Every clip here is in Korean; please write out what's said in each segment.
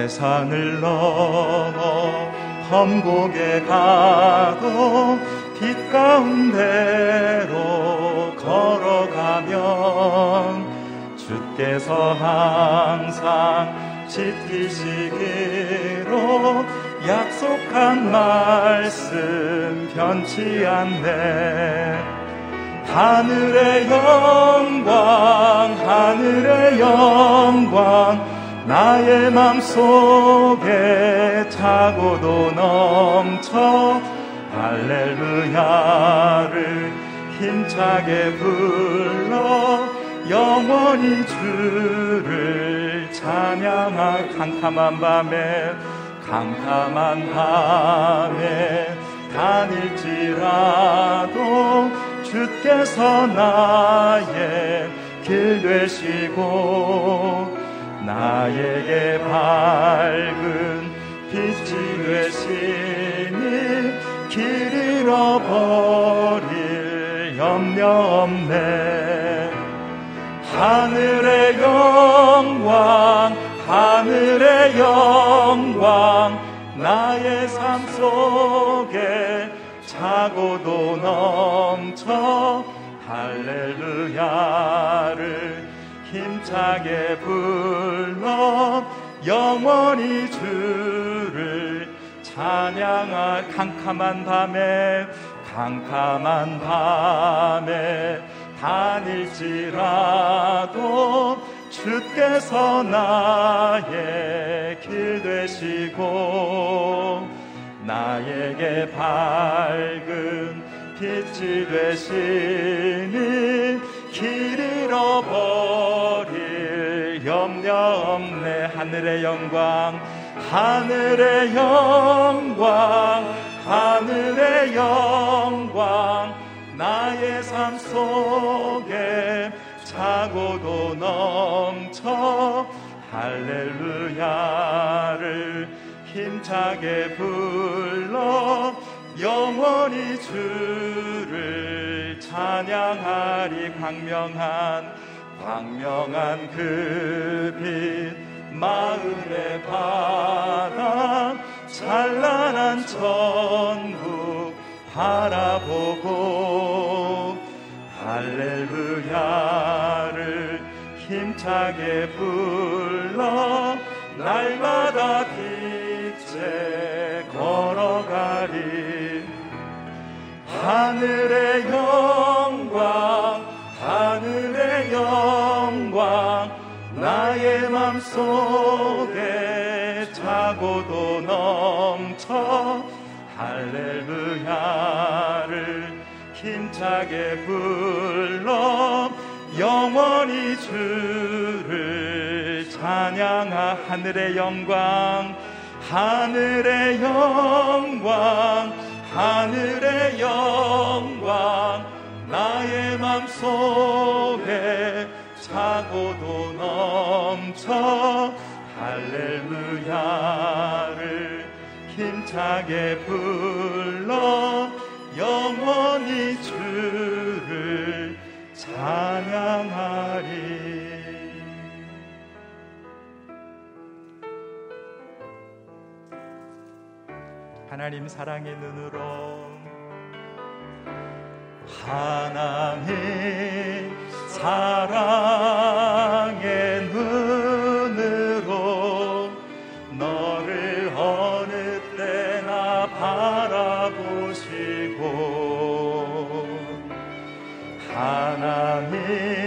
대산을 넘어 험곡에 가도 빛 가운데로 걸어가면 주께서 항상 지키시기로 약속한 말씀 변치 않네. 하늘의 영광 하늘의 영광 나의 맘 속에 차고도 넘쳐 할렐루야를 힘차게 불러 영원히 주를 찬양할 캄캄한 밤에 캄캄한 밤에 다닐지라도 주께서 나의 길 되시고 나에게 밝은 빛이 되시니 길 잃어버릴 염려 없네. 하늘의 영광 하늘의 영광 나의 삶 속에 차고도 넘쳐 할렐루야를 힘차게 불러 영원히 주를 찬양할 캄캄한 밤에 캄캄한 밤에 다닐지라도 주께서 나의 길 되시고 나에게 밝은 빛이 되시니 길 잃어버릴 염려 없네. 하늘의 영광 하늘의 영광 하늘의 영광. 나의 삶 속에 차고도 넘쳐 할렐루야를 힘차게 불러 영원히 주를 찬양하리 광명한 광명한 그 빛. 마음의 바다 찬란한 천국 바라보고 할렐루야를 힘차게 불러 날마다 빛에 걸어가리 하늘의 영광 하늘의 영광 나의 맘 속에 차고도 넘쳐 할렐루야를 힘차게 불러 영원히 주를 찬양하 하늘의 영광 하늘의 영광 하늘의 영광 나의 맘 속에 차고도 넘쳐 할렐루야를 힘차게 불러 영원히 주를 찬양하리 하나님 사랑의 눈으로 하나님 사랑의 눈으로 너를 어느 때나 바라보시고 하나님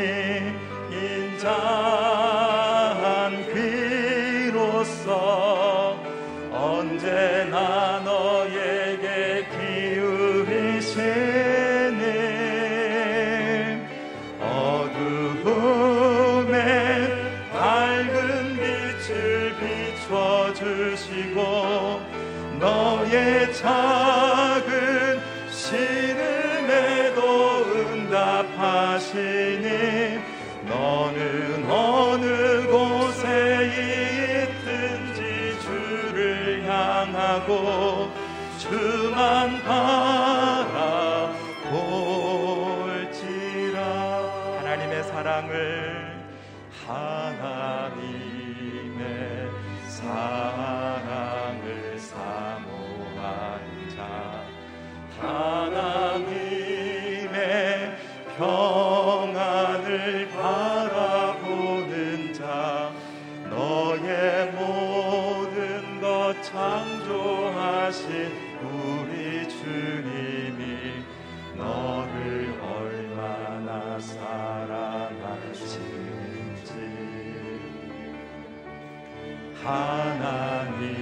하나님께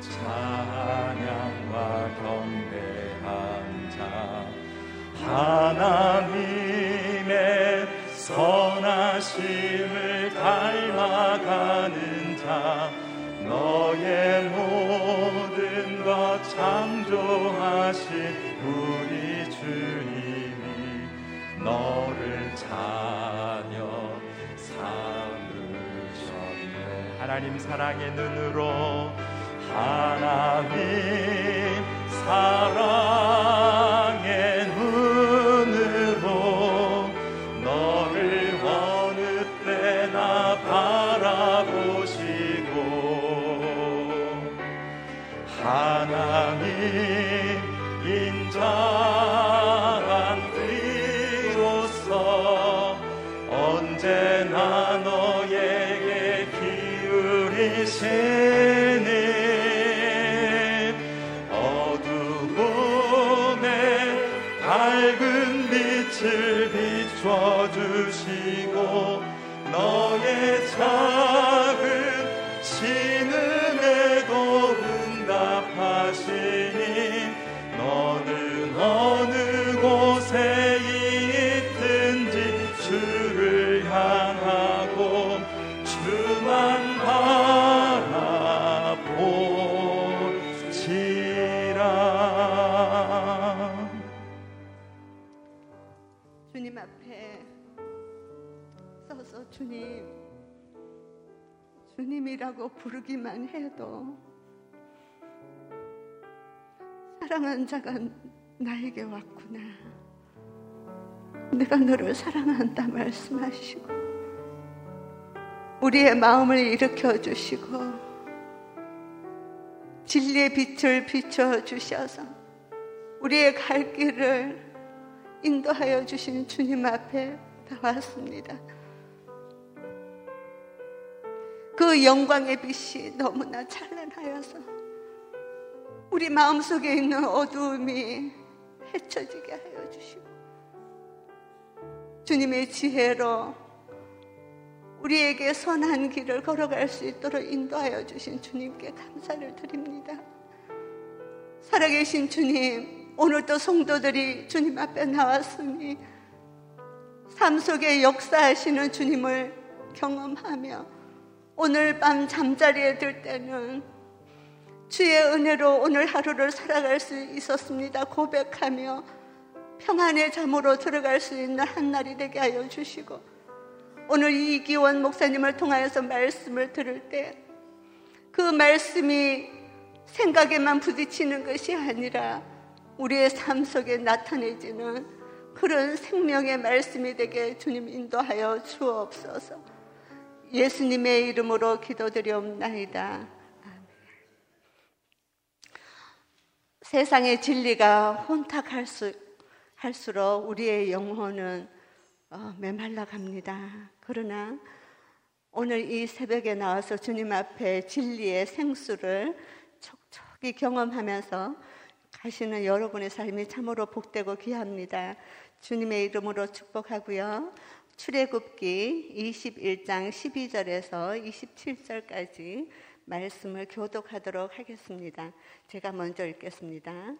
찬양과 경배한 자 하나님의 선하심을 닮아가는 자 너의 모든 것 창조하신 우리 주님이 너를 자 하나님 사랑의 눈으로 하나님 사랑 밝은 빛을 비춰주시고 너의 작은 신음에도 응답하시 주님이라고 부르기만 해도 사랑한 자가 나에게 왔구나. 내가 너를 사랑한다 말씀하시고 우리의 마음을 일으켜 주시고 진리의 빛을 비춰 주셔서 우리의 갈 길을 인도하여 주신 주님 앞에 나왔습니다. 그 영광의 빛이 너무나 찬란하여서 우리 마음속에 있는 어두움이 헤쳐지게 하여 주시고 주님의 지혜로 우리에게 선한 길을 걸어갈 수 있도록 인도하여 주신 주님께 감사를 드립니다. 살아계신 주님, 오늘도 성도들이 주님 앞에 나왔으니 삶 속에 역사하시는 주님을 경험하며 오늘 밤 잠자리에 들 때는 주의 은혜로 오늘 하루를 살아갈 수 있었습니다. 고백하며 평안의 잠으로 들어갈 수 있는 한날이 되게 하여 주시고 오늘 이기원 목사님을 통하여서 말씀을 들을 때 그 말씀이 생각에만 부딪히는 것이 아니라 우리의 삶 속에 나타내지는 그런 생명의 말씀이 되게 주님 인도하여 주옵소서. 예수님의 이름으로 기도드리옵나이다. 세상의 진리가 혼탁할수록 우리의 영혼은 어, 메말라 갑니다. 그러나 오늘 이 새벽에 나와서 주님 앞에 진리의 생수를 촉촉히 경험하면서 가시는 여러분의 삶이 참으로 복되고 귀합니다. 주님의 이름으로 축복하고요. 출애굽기 21장 12절에서 27절까지 말씀을 교독하도록 하겠습니다. 제가 먼저 읽겠습니다.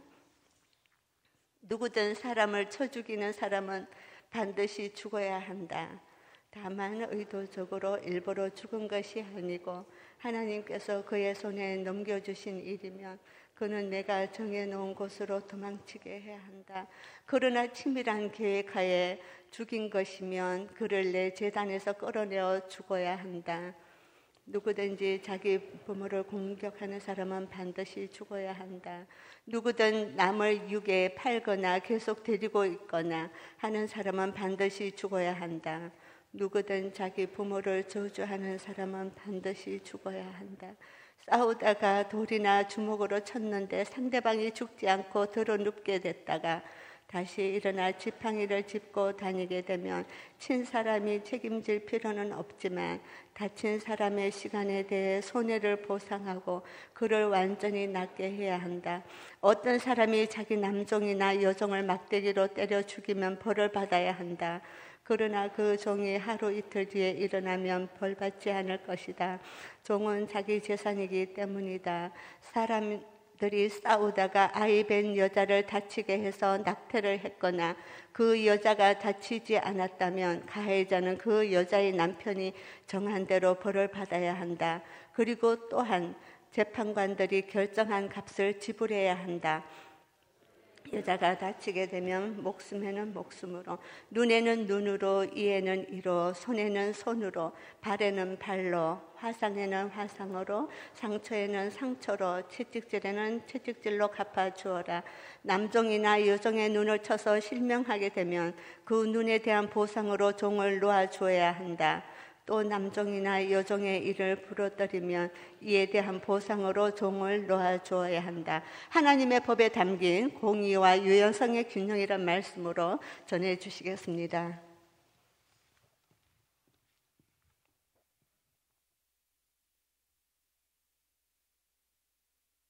누구든 사람을 쳐 죽이는 사람은 반드시 죽어야 한다. 다만 의도적으로 일부러 죽은 것이 아니고 하나님께서 그의 손에 넘겨주신 일이면 그는 내가 정해놓은 곳으로 도망치게 해야 한다. 그러나 치밀한 계획하에 죽인 것이면 그를 내 재단에서 끌어내어 죽어야 한다. 누구든지 자기 부모를 공격하는 사람은 반드시 죽어야 한다. 누구든 남을 육에 팔거나 계속 데리고 있거나 하는 사람은 반드시 죽어야 한다. 누구든 자기 부모를 저주하는 사람은 반드시 죽어야 한다. 싸우다가 돌이나 주먹으로 쳤는데 상대방이 죽지 않고 들어 눕게 됐다가 다시 일어나 지팡이를 짚고 다니게 되면 친 사람이 책임질 필요는 없지만 다친 사람의 시간에 대해 손해를 보상하고 그를 완전히 낫게 해야 한다. 어떤 사람이 자기 남종이나 여종을 막대기로 때려 죽이면 벌을 받아야 한다. 그러나 그 종이 하루 이틀 뒤에 일어나면 벌 받지 않을 것이다. 종은 자기 재산이기 때문이다. 사람 들이 싸우다가 아이 뵌 여자를 다치게 해서 낙태를 했거나 그 여자가 다치지 않았다면 가해자는 그 여자의 남편이 정한 대로 벌을 받아야 한다. 그리고 또한 재판관들이 결정한 값을 지불해야 한다. 여자가 다치게 되면 목숨에는 목숨으로, 눈에는 눈으로, 이에는 이로, 손에는 손으로, 발에는 발로, 화상에는 화상으로, 상처에는 상처로, 채찍질에는 채찍질로 갚아 주어라. 남종이나 여종의 눈을 쳐서 실명하게 되면 그 눈에 대한 보상으로 종을 놓아 주어야 한다. 또 남종이나 여종의 일을 부러뜨리면 이에 대한 보상으로 종을 놓아 주어야 한다. 하나님의 법에 담긴 공의와 유연성의 균형이란 말씀으로 전해 주시겠습니다.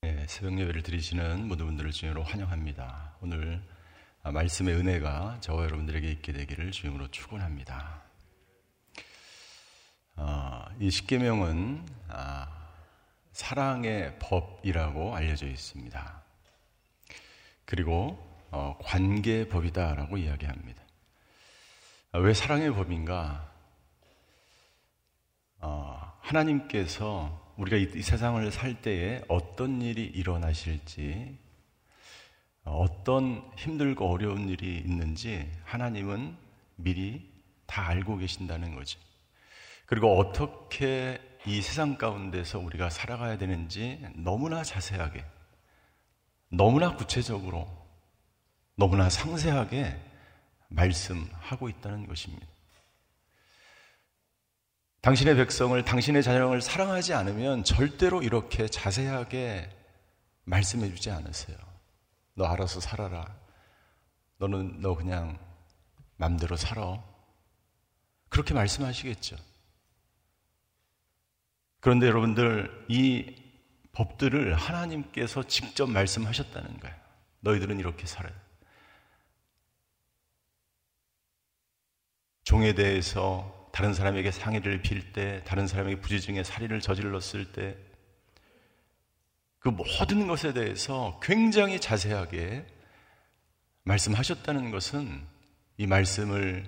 네, 새벽 예배를 드리시는 모든 분들을 주님으로 환영합니다. 오늘 말씀의 은혜가 저와 여러분들에게 있게 되기를 주님으로 축원합니다. 어, 이 십계명은 아, 사랑의 법이라고 알려져 있습니다. 그리고 어, 관계의 법이다라고 이야기합니다. 아, 왜 사랑의 법인가? 어, 하나님께서 우리가 이, 이, 세상을 살 때에 어떤 일이 일어나실지, 어떤 힘들고 어려운 일이 있는지 하나님은 미리 다 알고 계신다는 거죠. 그리고 어떻게 이 세상 가운데서 우리가 살아가야 되는지 너무나 자세하게, 너무나 구체적으로, 너무나 상세하게 말씀하고 있다는 것입니다. 당신의 백성을, 당신의 자녀를 사랑하지 않으면 절대로 이렇게 자세하게 말씀해 주지 않으세요. 너 알아서 살아라. 너는 너 그냥 맘대로 살아. 그렇게 말씀하시겠죠. 그런데 여러분들 이 법들을 하나님께서 직접 말씀하셨다는 거예요. 너희들은 이렇게 살아요. 종에 대해서 다른 사람에게 상해를 빌 때, 다른 사람에게 부지중에 살인을 저질렀을 때, 그 모든 것에 대해서 굉장히 자세하게 말씀하셨다는 것은 이 말씀을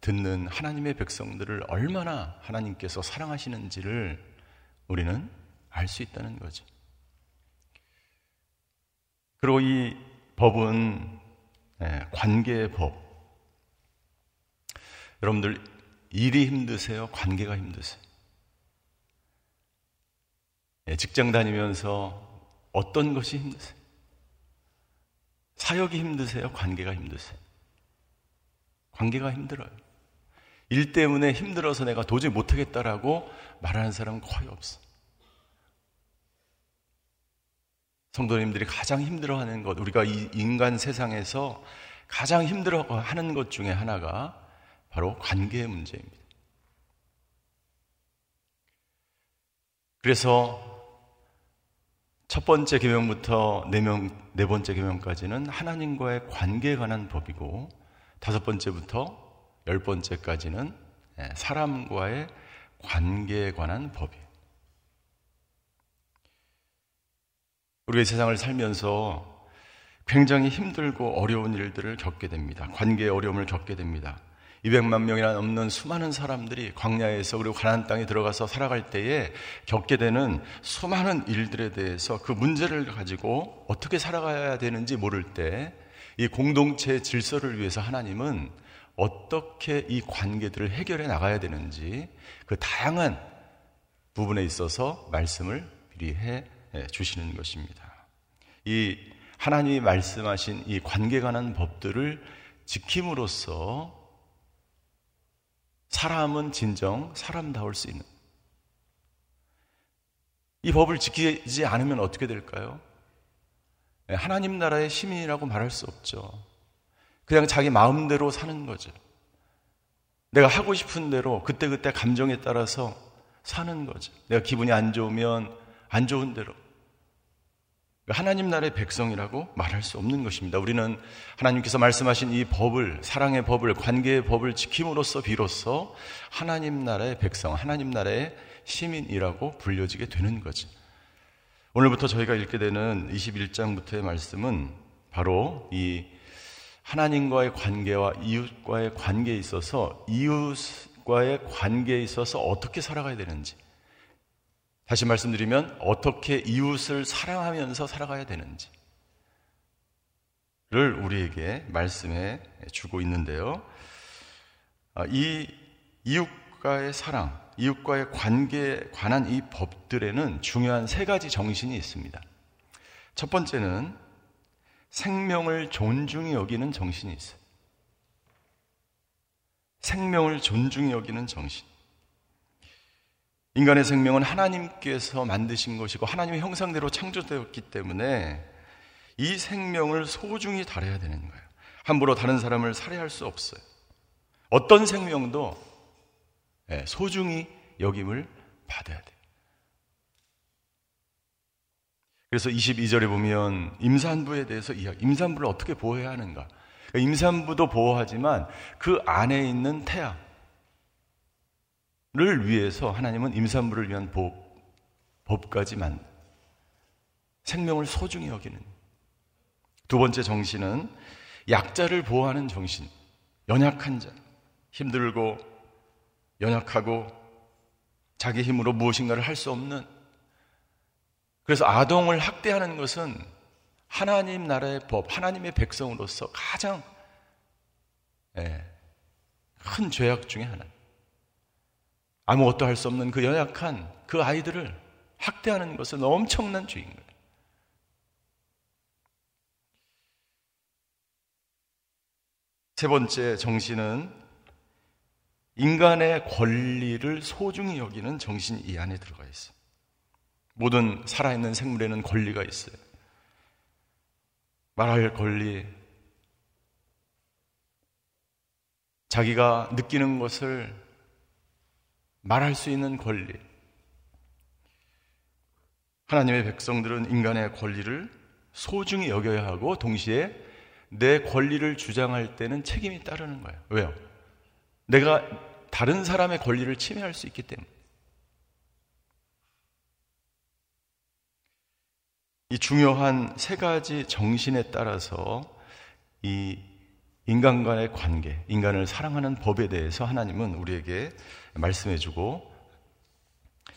듣는 하나님의 백성들을 얼마나 하나님께서 사랑하시는지를 우리는 알 수 있다는 거죠. 그리고 이 법은 예, 관계의 법. 여러분들 일이 힘드세요? 관계가 힘드세요? 예, 직장 다니면서 어떤 것이 힘드세요? 사역이 힘드세요? 관계가 힘드세요? 관계가 힘들어요. 일 때문에 힘들어서 내가 도저히 못하겠다라고 말하는 사람은 거의 없어. 성도님들이 가장 힘들어하는 것, 우리가 이 인간 세상에서 가장 힘들어하는 것 중에 하나가 바로 관계의 문제입니다. 그래서 첫 번째 계명부터 네, 명, 네 번째 계명까지는 하나님과의 관계에 관한 법이고 다섯 번째부터 열 번째까지는 예, 사람과의 관계에 관한 법이에요. 우리가 세상을 살면서 굉장히 힘들고 어려운 일들을 겪게 됩니다. 관계의 어려움을 겪게 됩니다. 200만 명이나 넘는 수많은 사람들이 광야에서 그리고 가나안 땅에 들어가서 살아갈 때에 겪게 되는 수많은 일들에 대해서 그 문제를 가지고 어떻게 살아가야 되는지 모를 때 이 공동체 질서를 위해서 하나님은 어떻게 이 관계들을 해결해 나가야 되는지 그 다양한 부분에 있어서 말씀을 미리 해 주시는 것입니다. 이 하나님이 말씀하신 이 관계 관한 법들을 지킴으로써 사람은 진정 사람다울 수 있는 이 법을 지키지 않으면 어떻게 될까요? 예, 하나님 나라의 시민이라고 말할 수 없죠. 그냥 자기 마음대로 사는 거죠. 내가 하고 싶은 대로 그때그때 감정에 따라서 사는 거죠. 내가 기분이 안 좋으면 안 좋은 대로. 하나님 나라의 백성이라고 말할 수 없는 것입니다. 우리는 하나님께서 말씀하신 이 법을, 사랑의 법을, 관계의 법을 지킴으로써 비로소 하나님 나라의 백성, 하나님 나라의 시민이라고 불려지게 되는 거죠. 오늘부터 저희가 읽게 되는 21장부터의 말씀은 바로 이 하나님과의 관계와 이웃과의 관계에 있어서 이웃과의 관계에 있어서 어떻게 살아가야 되는지 다시 말씀드리면 어떻게 이웃을 사랑하면서 살아가야 되는지를 우리에게 말씀해 주고 있는데요. 아, 이 이웃과의 사랑, 이웃과의 관계에 관한 이 법들에는 중요한 세 가지 정신이 있습니다. 첫 번째는 생명을 존중히 여기는 정신이 있어요. 생명을 존중히 여기는 정신. 인간의 생명은 하나님께서 만드신 것이고 하나님의 형상대로 창조되었기 때문에 이 생명을 소중히 다뤄야 되는 거예요. 함부로 다른 사람을 살해할 수 없어요. 어떤 생명도 예, 소중히 여김을 받아야 돼요. 그래서 22절에 보면 임산부에 대해서 이야기, 임산부를 어떻게 보호해야 하는가? 그러니까 임산부도 보호하지만 그 안에 있는 태아를 위해서 하나님은 임산부를 위한 법, 법까지 만 생명을 소중히 여기는 두 번째 정신은 약자를 보호하는 정신, 연약한 자, 힘들고 연약하고 자기 힘으로 무엇인가를 할 수 없는 그래서 아동을 학대하는 것은 하나님 나라의 법, 하나님의 백성으로서 가장 예, 큰 죄악 중의 하나. 아무것도 할 수 없는 그 연약한 그 아이들을 학대하는 것은 엄청난 죄인 거예요. 세 번째 정신은 인간의 권리를 소중히 여기는 정신이 이 안에 들어가 있어요. 모든 살아있는 생물에는 권리가 있어요. 말할 권리, 자기가 느끼는 것을 말할 수 있는 권리. 하나님의 백성들은 인간의 권리를 소중히 여겨야 하고 동시에 내 권리를 주장할 때는 책임이 따르는 거예요. 왜요? 내가 다른 사람의 권리를 침해할 수 있기 때문에. 이 중요한 세 가지 정신에 따라서 이 인간 간의 관계, 인간을 사랑하는 법에 대해서 하나님은 우리에게 말씀해 주고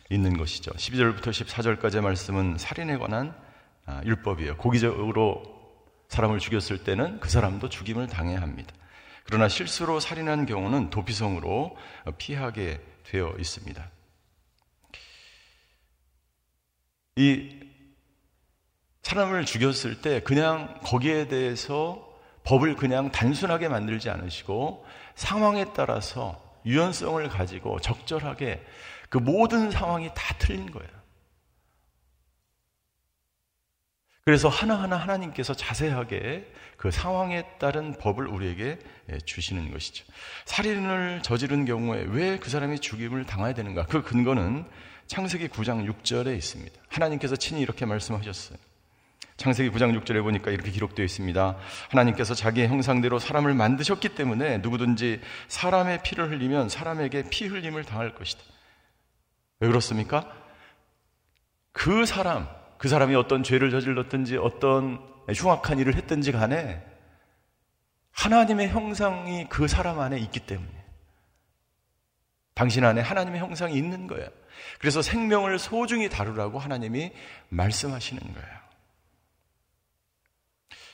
있는 것이죠. 12절부터 14절까지의 말씀은 살인에 관한 아, 율법이에요. 고기적으로 사람을 죽였을 때는 그 사람도 죽임을 당해야 합니다. 그러나 실수로 살인한 경우는 도피성으로 피하게 되어 있습니다. 이 사람을 죽였을 때 그냥 거기에 대해서 법을 그냥 단순하게 만들지 않으시고 상황에 따라서 유연성을 가지고 적절하게 그 모든 상황이 다 틀린 거예요. 그래서 하나하나 하나님께서 자세하게 그 상황에 따른 법을 우리에게 예, 주시는 것이죠. 살인을 저지른 경우에 왜 그 사람이 죽임을 당해야 되는가? 그 근거는 창세기 9장 6절에 있습니다. 하나님께서 친히 이렇게 말씀하셨어요. 창세기 9장 6절에 보니까 이렇게 기록되어 있습니다. 하나님께서 자기의 형상대로 사람을 만드셨기 때문에 누구든지 사람의 피를 흘리면 사람에게 피 흘림을 당할 것이다. 왜 그렇습니까? 그 사람, 그 사람이 어떤 죄를 저질렀든지 어떤 흉악한 일을 했든지 간에 하나님의 형상이 그 사람 안에 있기 때문에 당신 안에 하나님의 형상이 있는 거예요. 그래서 생명을 소중히 다루라고 하나님이 말씀하시는 거예요.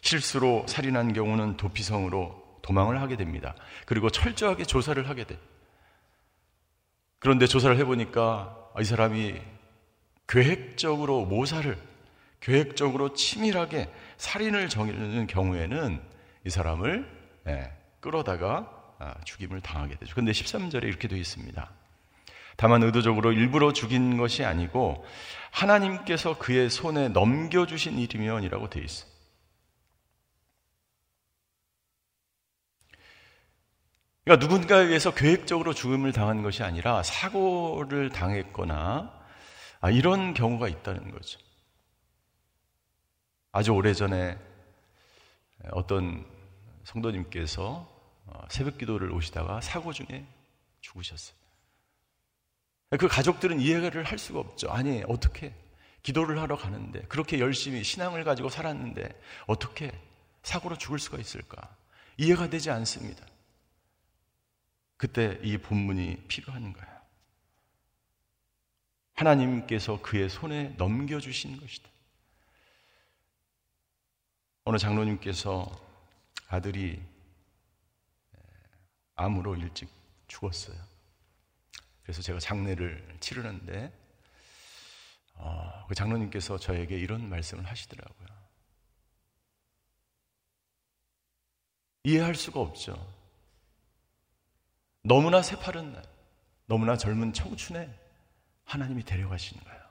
실수로 살인한 경우는 도피성으로 도망을 하게 됩니다. 그리고 철저하게 조사를 하게 돼. 그런데 조사를 해보니까 이 사람이 계획적으로 모사를, 계획적으로 치밀하게 살인을 정하는 경우에는 이 사람을 예, 끌어다가 아, 죽임을 당하게 되죠. 근데 13절에 이렇게 되어 있습니다. 다만 의도적으로 일부러 죽인 것이 아니고 하나님께서 그의 손에 넘겨주신 일이면이라고 되어 있어요. 그러니까 누군가에 의해서 계획적으로 죽음을 당한 것이 아니라 사고를 당했거나 아, 이런 경우가 있다는 거죠. 아주 오래전에 어떤 성도님께서 어, 새벽 기도를 오시다가 사고 중에 죽으셨어요. 그 가족들은 이해를 할 수가 없죠. 아니, 어떻게? 기도를 하러 가는데, 그렇게 열심히 신앙을 가지고 살았는데, 어떻게 사고로 죽을 수가 있을까? 이해가 되지 않습니다. 그때 이 본문이 필요한 거예요. 하나님께서 그의 손에 넘겨주신 것이다. 어느 장로님께서 아들이 암으로 일찍 죽었어요. 그래서 제가 장례를 치르는데 어, 그 장로님께서 저에게 이런 말씀을 하시더라고요. 이해할 수가 없죠. 너무나 새파른 날, 너무나 젊은 청춘에 하나님이 데려가시는 거예요.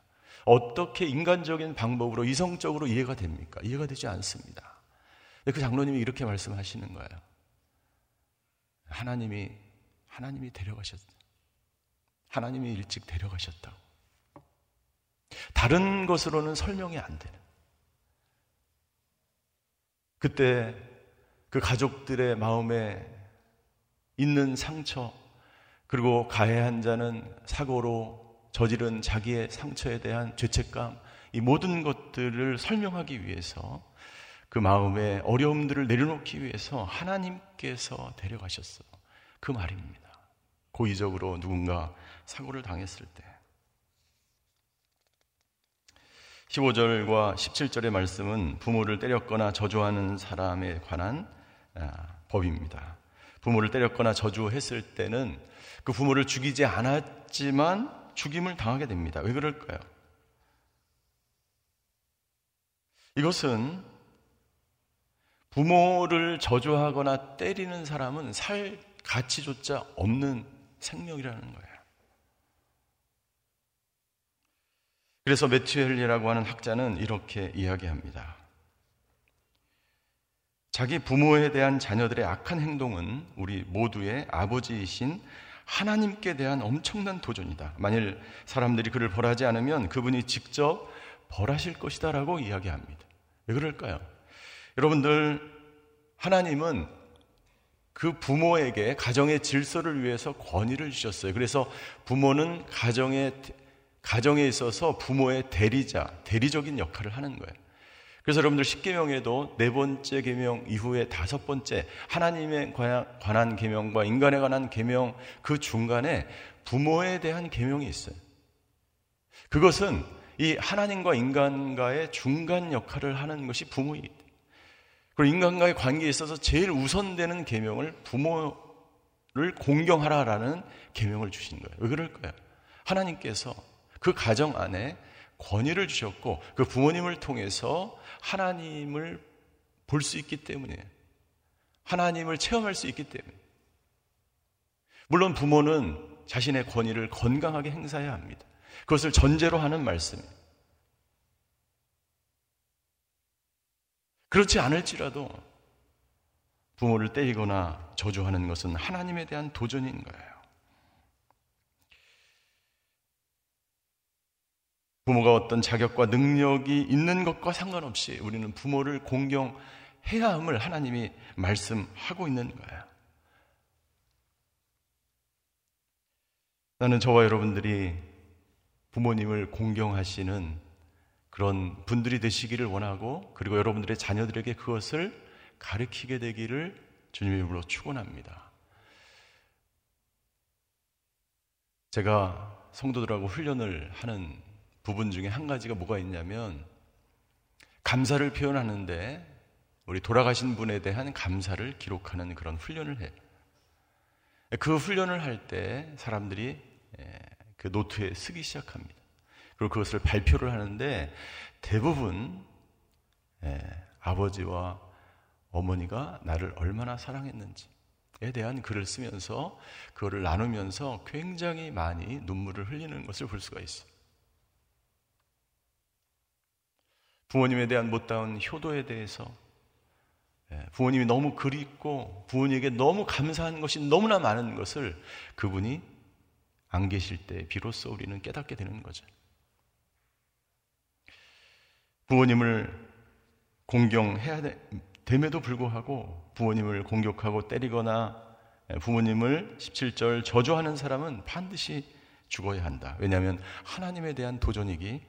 어떻게 인간적인 방법으로 이성적으로 이해가 됩니까? 이해가 되지 않습니다. 그 장로님이 이렇게 말씀하시는 거예요. 하나님이 하나님이 데려가셨다. 하나님이 일찍 데려가셨다고. 다른 것으로는 설명이 안 되는. 그때 그 가족들의 마음에 있는 상처, 그리고 가해한 자는 사고로 저지른 자기의 상처에 대한 죄책감, 이 모든 것들을 설명하기 위해서 그 마음의 어려움들을 내려놓기 위해서 하나님께서 데려가셨어. 그 말입니다. 고의적으로 누군가 사고를 당했을 때. 15절과 17절의 말씀은 부모를 때렸거나 저주하는 사람에 관한 아, 법입니다. 부모를 때렸거나 저주했을 때는 그 부모를 죽이지 않았지만 죽임을 당하게 됩니다. 왜 그럴까요? 이것은 부모를 저주하거나 때리는 사람은 살 가치조차 없는 생명이라는 거예요. 그래서 매튜엘리라고 하는 학자는 이렇게 이야기합니다. 자기 부모에 대한 자녀들의 악한 행동은 우리 모두의 아버지이신 하나님께 대한 엄청난 도전이다. 만일 사람들이 그를 벌하지 않으면 그분이 직접 벌하실 것이다라고 이야기합니다. 왜 그럴까요? 여러분들 하나님은 그 부모에게 가정의 질서를 위해서 권위를 주셨어요. 그래서 부모는 가정의 가정에 있어서 부모의 대리자, 대리적인 역할을 하는 거예요. 그래서 여러분들 10계명에도 네 번째 계명 이후에 다섯 번째 하나님에 관한 계명과 인간에 관한 계명 그 중간에 부모에 대한 계명이 있어요. 그것은 이 하나님과 인간과의 중간 역할을 하는 것이 부모이기 때문에 그리고 인간과의 관계에 있어서 제일 우선되는 계명을 부모를 공경하라라는 계명을 주신 거예요. 왜 그럴까요? 하나님께서 그 가정 안에 권위를 주셨고 그 부모님을 통해서 하나님을 볼 수 있기 때문에 하나님을 체험할 수 있기 때문에 물론 부모는 자신의 권위를 건강하게 행사해야 합니다. 그것을 전제로 하는 말씀입니다. 그렇지 않을지라도 부모를 때리거나 저주하는 것은 하나님에 대한 도전인 거예요. 부모가 어떤 자격과 능력이 있는 것과 상관없이 우리는 부모를 공경해야 함을 하나님이 말씀하고 있는 거예요. 나는 저와 여러분들이 부모님을 공경하시는 그런 분들이 되시기를 원하고 그리고 여러분들의 자녀들에게 그것을 가르치게 되기를 주님의 이름으로 축원합니다. 제가 성도들하고 훈련을 하는 부분 중에 한 가지가 뭐가 있냐면 감사를 표현하는데 우리 돌아가신 분에 대한 감사를 기록하는 그런 훈련을 해요. 그 훈련을 할 때 사람들이 예, 그 노트에 쓰기 시작합니다. 그리고 그것을 발표를 하는데 대부분 예, 아버지와 어머니가 나를 얼마나 사랑했는지 대한 글을 쓰면서 그거를 나누면서 굉장히 많이 눈물을 흘리는 것을 볼 수가 있어요. 부모님에 대한 못다운 효도에 대해서 예, 부모님이 너무 그립고 부모님에게 너무 감사한 것이 너무나 많은 것을 그분이 안 계실 때 비로소 우리는 깨닫게 되는 거죠. 부모님을 공경해야 됨에도 불구하고 부모님을 공격하고 때리거나 예, 부모님을 17절 저주하는 사람은 반드시 죽어야 한다. 왜냐하면 하나님에 대한 도전이기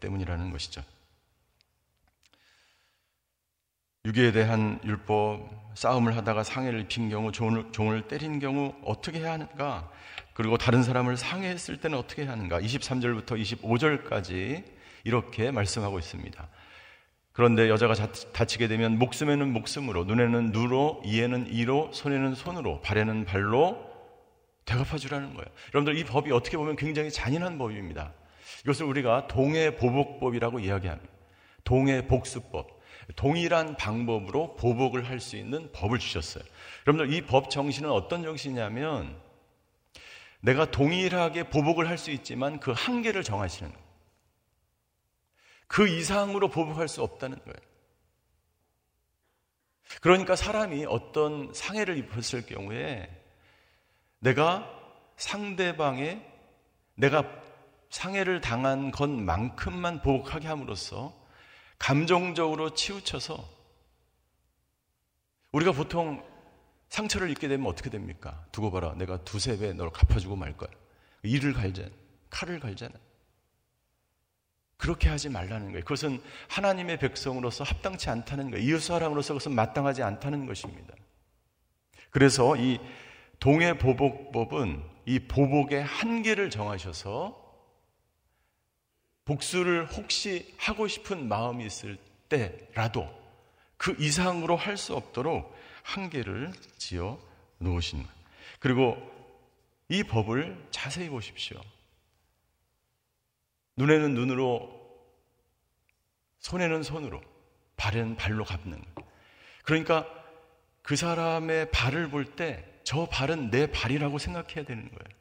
때문이라는 것이죠. 유기에 대한 율법 싸움을 하다가 상해를 입힌 경우 종을, 종을 때린 경우 어떻게 해야 하는가? 그리고 다른 사람을 상해했을 때는 어떻게 해야 하는가? 23절부터 25절까지 이렇게 말씀하고 있습니다. 그런데 여자가 다치게 되면 목숨에는 목숨으로, 눈에는 눈으로, 이에는 이로, 손에는 손으로, 발에는 발로 대갚아 주라는 거예요. 여러분들 이 법이 어떻게 보면 굉장히 잔인한 법입니다. 이것을 우리가 동해 보복법이라고 이야기합니다. 동해 복수법. 동일한 방법으로 보복을 할 수 있는 법을 주셨어요. 여러분들 이 법 정신은 어떤 정신이냐면 내가 동일하게 보복을 할 수 있지만 그 한계를 정하시는 거예요. 그 이상으로 보복할 수 없다는 거예요. 그러니까 사람이 어떤 상해를 입었을 경우에 내가 상대방의 내가 상해를 당한 것만큼만 보복하게 함으로써 감정적으로 치우쳐서 우리가 보통 상처를 입게 되면 어떻게 됩니까? 두고 봐라. 내가 두세 배 너를 갚아주고 말 거야. 이를 갈잖아. 칼을 갈잖아. 그렇게 하지 말라는 거예요. 그것은 하나님의 백성으로서 합당치 않다는 거예요. 이웃 사람으로서 그것은 마땅하지 않다는 것입니다. 그래서 이 동해 보복법은 이 보복의 한계를 정하셔서 복수를 혹시 하고 싶은 마음이 있을 때라도 그 이상으로 할 수 없도록 한계를 지어 놓으신 거예요. 그리고 이 법을 자세히 보십시오. 눈에는 눈으로, 손에는 손으로, 발에는 발로 갚는. 그러니까 그 사람의 발을 볼 때 저 발은 내 발이라고 생각해야 되는 거예요.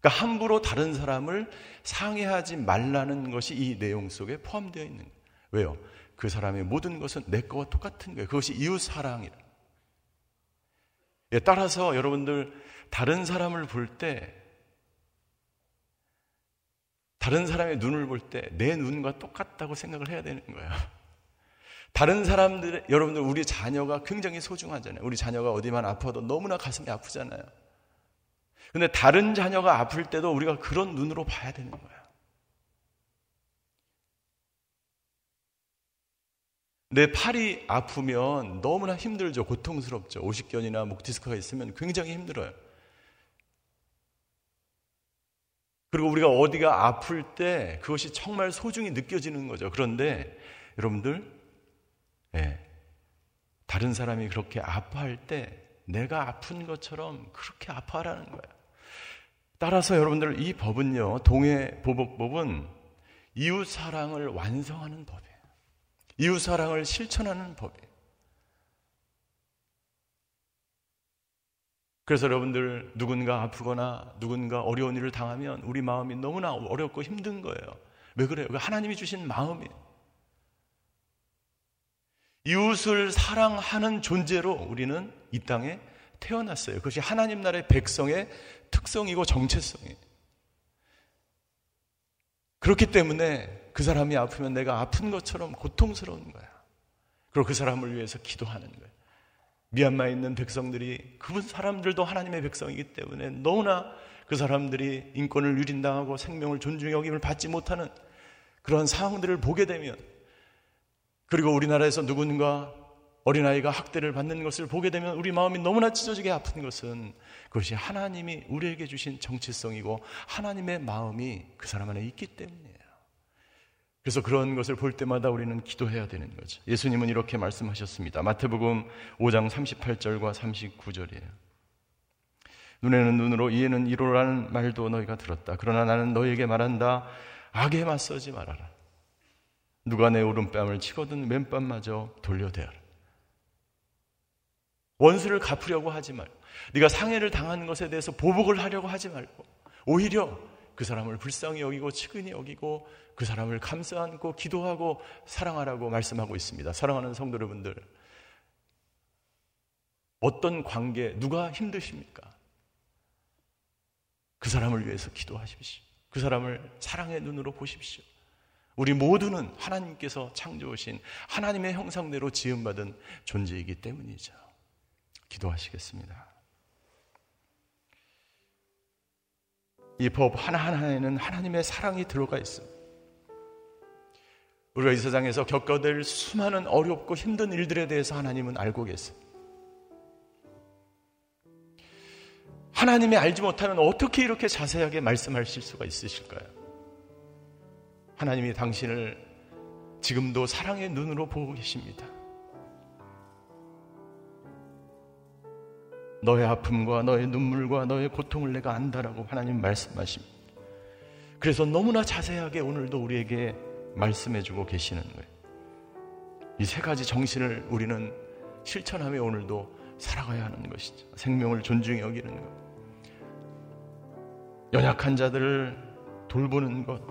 그러니까 함부로 다른 사람을 상해하지 말라는 것이 이 내용 속에 포함되어 있는 거예요. 왜요? 그 사람의 모든 것은 내 거와 똑같은 거예요. 그것이 이웃 사랑이라. 예, 따라서 여러분들 다른 사람을 볼 때 다른 사람의 눈을 볼 때 내 눈과 똑같다고 생각을 해야 되는 거예요. 다른 사람들, 여러분들, 우리 자녀가 굉장히 소중하잖아요. 우리 자녀가 어디만 아파도 너무나 가슴이 아프잖아요. 근데 다른 자녀가 아플 때도 우리가 그런 눈으로 봐야 되는 거예요. 내 팔이 아프면 너무나 힘들죠. 고통스럽죠. 오십견이나 목 디스크가 있으면 굉장히 힘들어요. 그리고 우리가 어디가 아플 때 그것이 정말 소중히 느껴지는 거죠. 그런데 여러분들, 네, 다른 사람이 그렇게 아파할 때 내가 아픈 것처럼 그렇게 아파하라는 거예요. 따라서 여러분들 이 법은요, 동해 보복법은 이웃 사랑을 완성하는 법이에요. 이웃 사랑을 실천하는 법이에요. 그래서 여러분들 누군가 아프거나 누군가 어려운 일을 당하면 우리 마음이 너무나 어렵고 힘든 거예요. 왜 그래요? 하나님이 주신 마음이에요. 이웃을 사랑하는 존재로 우리는 이 땅에 태어났어요. 그것이 하나님 나라의 백성의 특성이고 정체성이에요. 그렇기 때문에 그 사람이 아프면 내가 아픈 것처럼 고통스러운 거야. 그리고 그 사람을 위해서 기도하는 거예요. 미얀마에 있는 백성들이 그분 사람들도 하나님의 백성이기 때문에 너무나 그 사람들이 인권을 유린당하고 생명을 존중 여김을 받지 못하는 그런 상황들을 보게 되면 그리고 우리나라에서 누군가 어린아이가 학대를 받는 것을 보게 되면 우리 마음이 너무나 찢어지게 아픈 것은 그것이 하나님이 우리에게 주신 정체성이고 하나님의 마음이 그 사람 안에 있기 때문이에요. 그래서 그런 것을 볼 때마다 우리는 기도해야 되는 거죠. 예수님은 이렇게 말씀하셨습니다. 마태복음 5장 38절과 39절이에요. 눈에는 눈으로 이에는 이로라는 말도 너희가 들었다. 그러나 나는 너희에게 말한다. 악에 맞서지 말아라. 누가 내 오른뺨을 치거든 왼뺨마저 돌려대라. 원수를 갚으려고 하지 말고 네가 상해를 당한 것에 대해서 보복을 하려고 하지 말고 오히려 그 사람을 불쌍히 여기고 측은히 여기고 그 사람을 감싸 안고 기도하고 사랑하라고 말씀하고 있습니다. 사랑하는 성도 여러분들 어떤 관계 누가 힘드십니까? 그 사람을 위해서 기도하십시오. 그 사람을 사랑의 눈으로 보십시오. 우리 모두는 하나님께서 창조하신 하나님의 형상대로 지음받은 존재이기 때문이죠. 기도하시겠습니다. 이 법 하나하나에는 하나님의 사랑이 들어가 있습니다. 우리가 이 세상에서 겪어낼 수많은 어렵고 힘든 일들에 대해서 하나님은 알고 계세요. 하나님이 알지 못하면 어떻게 이렇게 자세하게 말씀하실 수가 있으실까요? 하나님이 당신을 지금도 사랑의 눈으로 보고 계십니다. 너의 아픔과 너의 눈물과 너의 고통을 내가 안다라고 하나님 말씀하십니다. 그래서 너무나 자세하게 오늘도 우리에게 말씀해주고 계시는 거예요. 이 세 가지 정신을 우리는 실천하며 오늘도 살아가야 하는 것이죠. 생명을 존중히 여기는 것. 연약한 자들을 돌보는 것.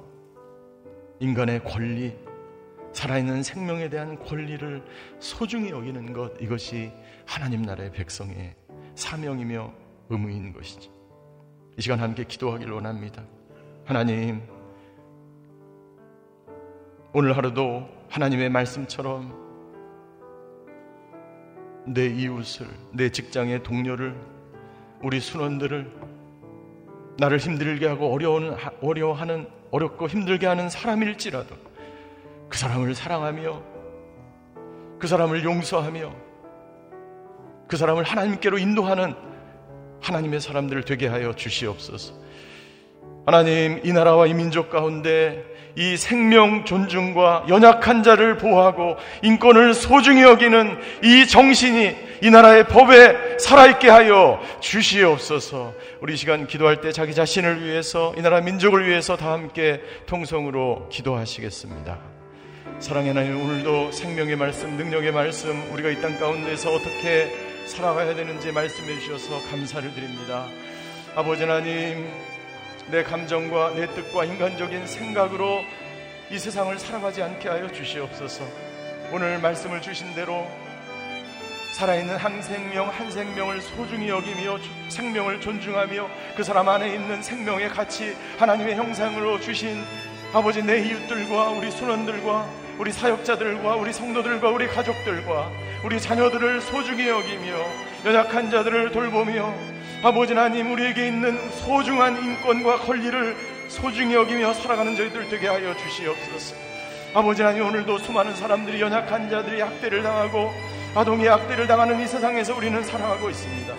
인간의 권리, 살아있는 생명에 대한 권리를 소중히 여기는 것. 이것이 하나님 나라의 백성의 사명이며 의무인 것이지. 이 시간 함께 기도하길 원합니다. 하나님, 오늘 하루도 하나님의 말씀처럼 내 이웃을, 내 직장의 동료를, 우리 순원들을 나를 힘들게 하고 어려운, 어려워하는, 어렵고 힘들게 하는 사람일지라도 그 사람을 사랑하며 그 사람을 용서하며 그 사람을 하나님께로 인도하는 하나님의 사람들을 되게 하여 주시옵소서. 하나님, 이 나라와 이 민족 가운데 이 생명 존중과 연약한 자를 보호하고 인권을 소중히 여기는 이 정신이 이 나라의 법에 살아있게 하여 주시옵소서. 우리 시간 기도할 때 자기 자신을 위해서 이 나라 민족을 위해서 다 함께 통성으로 기도하시겠습니다. 사랑의 하나님, 오늘도 생명의 말씀, 능력의 말씀, 우리가 이 땅 가운데서 어떻게 살아가야 되는지 말씀해 주셔서 감사를 드립니다. 아버지 하나님, 내 감정과 내 뜻과 인간적인 생각으로 이 세상을 살아가지 않게 하여 주시옵소서. 오늘 말씀을 주신 대로 살아있는 한 생명 한 생명을 소중히 여기며 생명을 존중하며 그 사람 안에 있는 생명의 가치 하나님의 형상으로 주신 아버지 내 이웃들과 우리 손원들과 우리 사역자들과 우리 성도들과 우리 가족들과 우리 자녀들을 소중히 여기며 연약한 자들을 돌보며 아버지 하나님 우리에게 있는 소중한 인권과 권리를 소중히 여기며 살아가는 저희들 되게 하여 주시옵소서. 아버지 하나님 오늘도 수많은 사람들이 연약한 자들이 학대를 당하고 아동이 학대를 당하는 이 세상에서 우리는 살아가고 있습니다.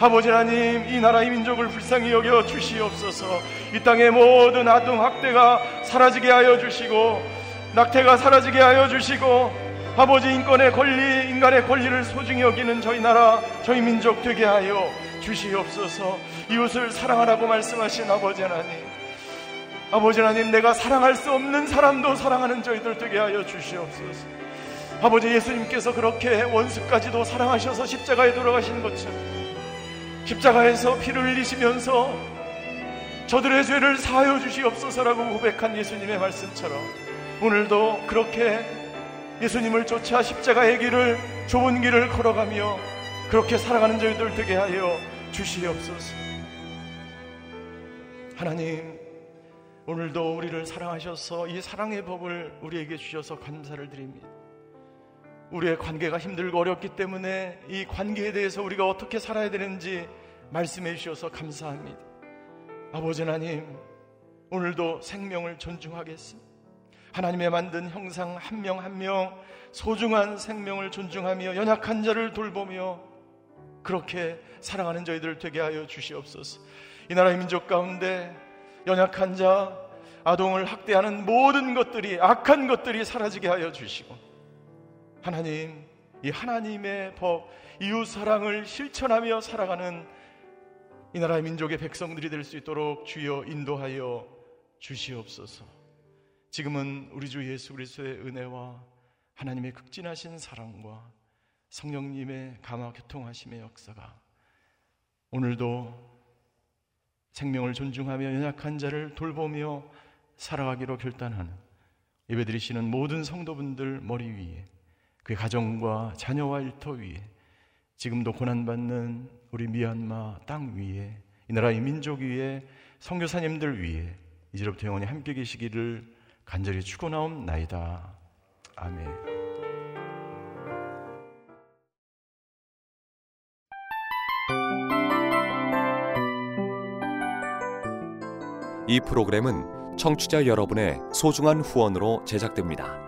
아버지 하나님 이 나라 의 민족을 불쌍히 여겨 주시옵소서. 이 땅의 모든 아동 학대가 사라지게 하여 주시고 낙태가 사라지게 하여 주시고 아버지 인권의 권리, 인간의 권리를 소중히 여기는 저희 나라, 저희 민족 되게 하여 주시옵소서. 이웃을 사랑하라고 말씀하신 아버지 하나님. 아버지 하나님, 내가 사랑할 수 없는 사람도 사랑하는 저희들 되게 하여 주시옵소서. 아버지 예수님께서 그렇게 원수까지도 사랑하셔서 십자가에 돌아가신 것처럼 십자가에서 피를 흘리시면서 저들의 죄를 사하여 주시옵소서라고 고백한 예수님의 말씀처럼 오늘도 그렇게 예수님을 쫓아 십자가의 길을 좁은 길을 걸어가며 그렇게 살아가는 저희들 되게 하여 주시옵소서. 하나님, 오늘도 우리를 사랑하셔서 이 사랑의 법을 우리에게 주셔서 감사를 드립니다. 우리의 관계가 힘들고 어렵기 때문에 이 관계에 대해서 우리가 어떻게 살아야 되는지 말씀해 주셔서 감사합니다. 아버지 하나님, 오늘도 생명을 존중하겠습니다. 하나님의 만든 형상 한 명 한 명 소중한 생명을 존중하며 연약한 자를 돌보며 그렇게 사랑하는 저희들 되게 하여 주시옵소서. 이 나라의 민족 가운데 연약한 자, 아동을 학대하는 모든 것들이 악한 것들이 사라지게 하여 주시고 하나님, 이 하나님의 법, 이웃 사랑을 실천하며 살아가는 이 나라의 민족의 백성들이 될 수 있도록 주여 인도하여 주시옵소서. 지금은 우리 주 예수 그리스도의 은혜와 하나님의 극진하신 사랑과 성령님의 감화 교통하심의 역사가 오늘도 생명을 존중하며 연약한 자를 돌보며 살아가기로 결단하는 예배드리시는 모든 성도분들 머리 위에 그의 가정과 자녀와 일터 위에 지금도 고난받는 우리 미얀마 땅 위에 이 나라의 민족 위에 성교사님들 위에 이제부터 영원히 함께 계시기를 간절히 축원하옵나이다. 아멘. 이 프로그램은 청취자 여러분의 소중한 후원으로 제작됩니다.